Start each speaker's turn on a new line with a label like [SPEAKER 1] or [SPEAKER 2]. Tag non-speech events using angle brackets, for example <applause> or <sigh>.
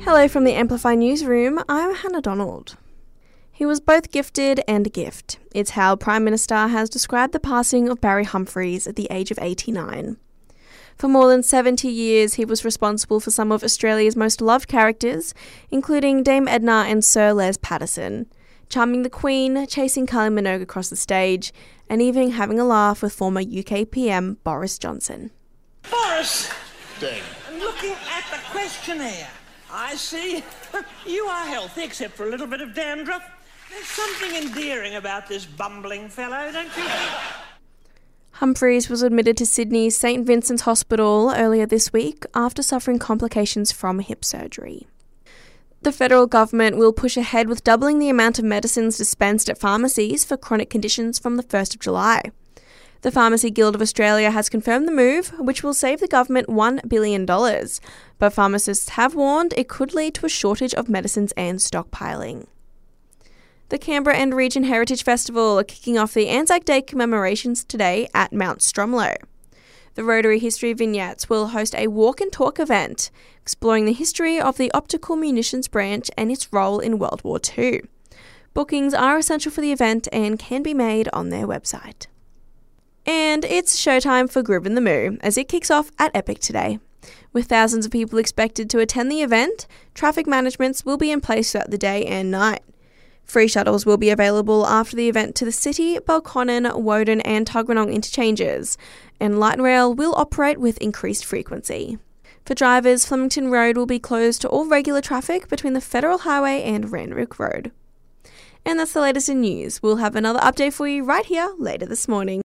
[SPEAKER 1] Hello from the Amplify newsroom. I'm Hannah Donald. He was both gifted and a gift. It's how Prime Minister has described the passing of Barry Humphries at the age of 89. For more than 70 years, he was responsible for some of Australia's most loved characters, including Dame Edna and Sir Les Patterson, charming the Queen, chasing Kylie Minogue across the stage, and even having a laugh with former UK PM Boris Johnson.
[SPEAKER 2] Boris,
[SPEAKER 3] Dame.
[SPEAKER 2] looking at the questionnaire, I see <laughs> you are healthy except for a little bit of dandruff. There's something endearing about this bumbling fellow, don't you think?
[SPEAKER 1] Humphries was admitted to Sydney's St Vincent's Hospital earlier this week after suffering complications from hip surgery. The federal government will push ahead with doubling the amount of medicines dispensed at pharmacies for chronic conditions from the 1st of July. The Pharmacy Guild of Australia has confirmed the move, which will save the government $1 billion, but pharmacists have warned it could lead to a shortage of medicines and stockpiling. The Canberra and Region Heritage Festival are kicking off the Anzac Day commemorations today at Mount Stromlo. The Rotary History Vignettes will host a walk and talk event exploring the history of the Optical Munitions Branch and its role in World War II. Bookings are essential for the event and can be made on their website. And it's showtime for Groovin the Moo as it kicks off at Epic today. With thousands of people expected to attend the event, traffic managements will be in place throughout the day and night. Free shuttles will be available after the event to the City, Belconnen, Woden, and Tuggeranong interchanges, and light rail will operate with increased frequency. For drivers, Flemington Road will be closed to all regular traffic between the Federal Highway and Randwick Road. And that's the latest in news. We'll have another update for you right here later this morning.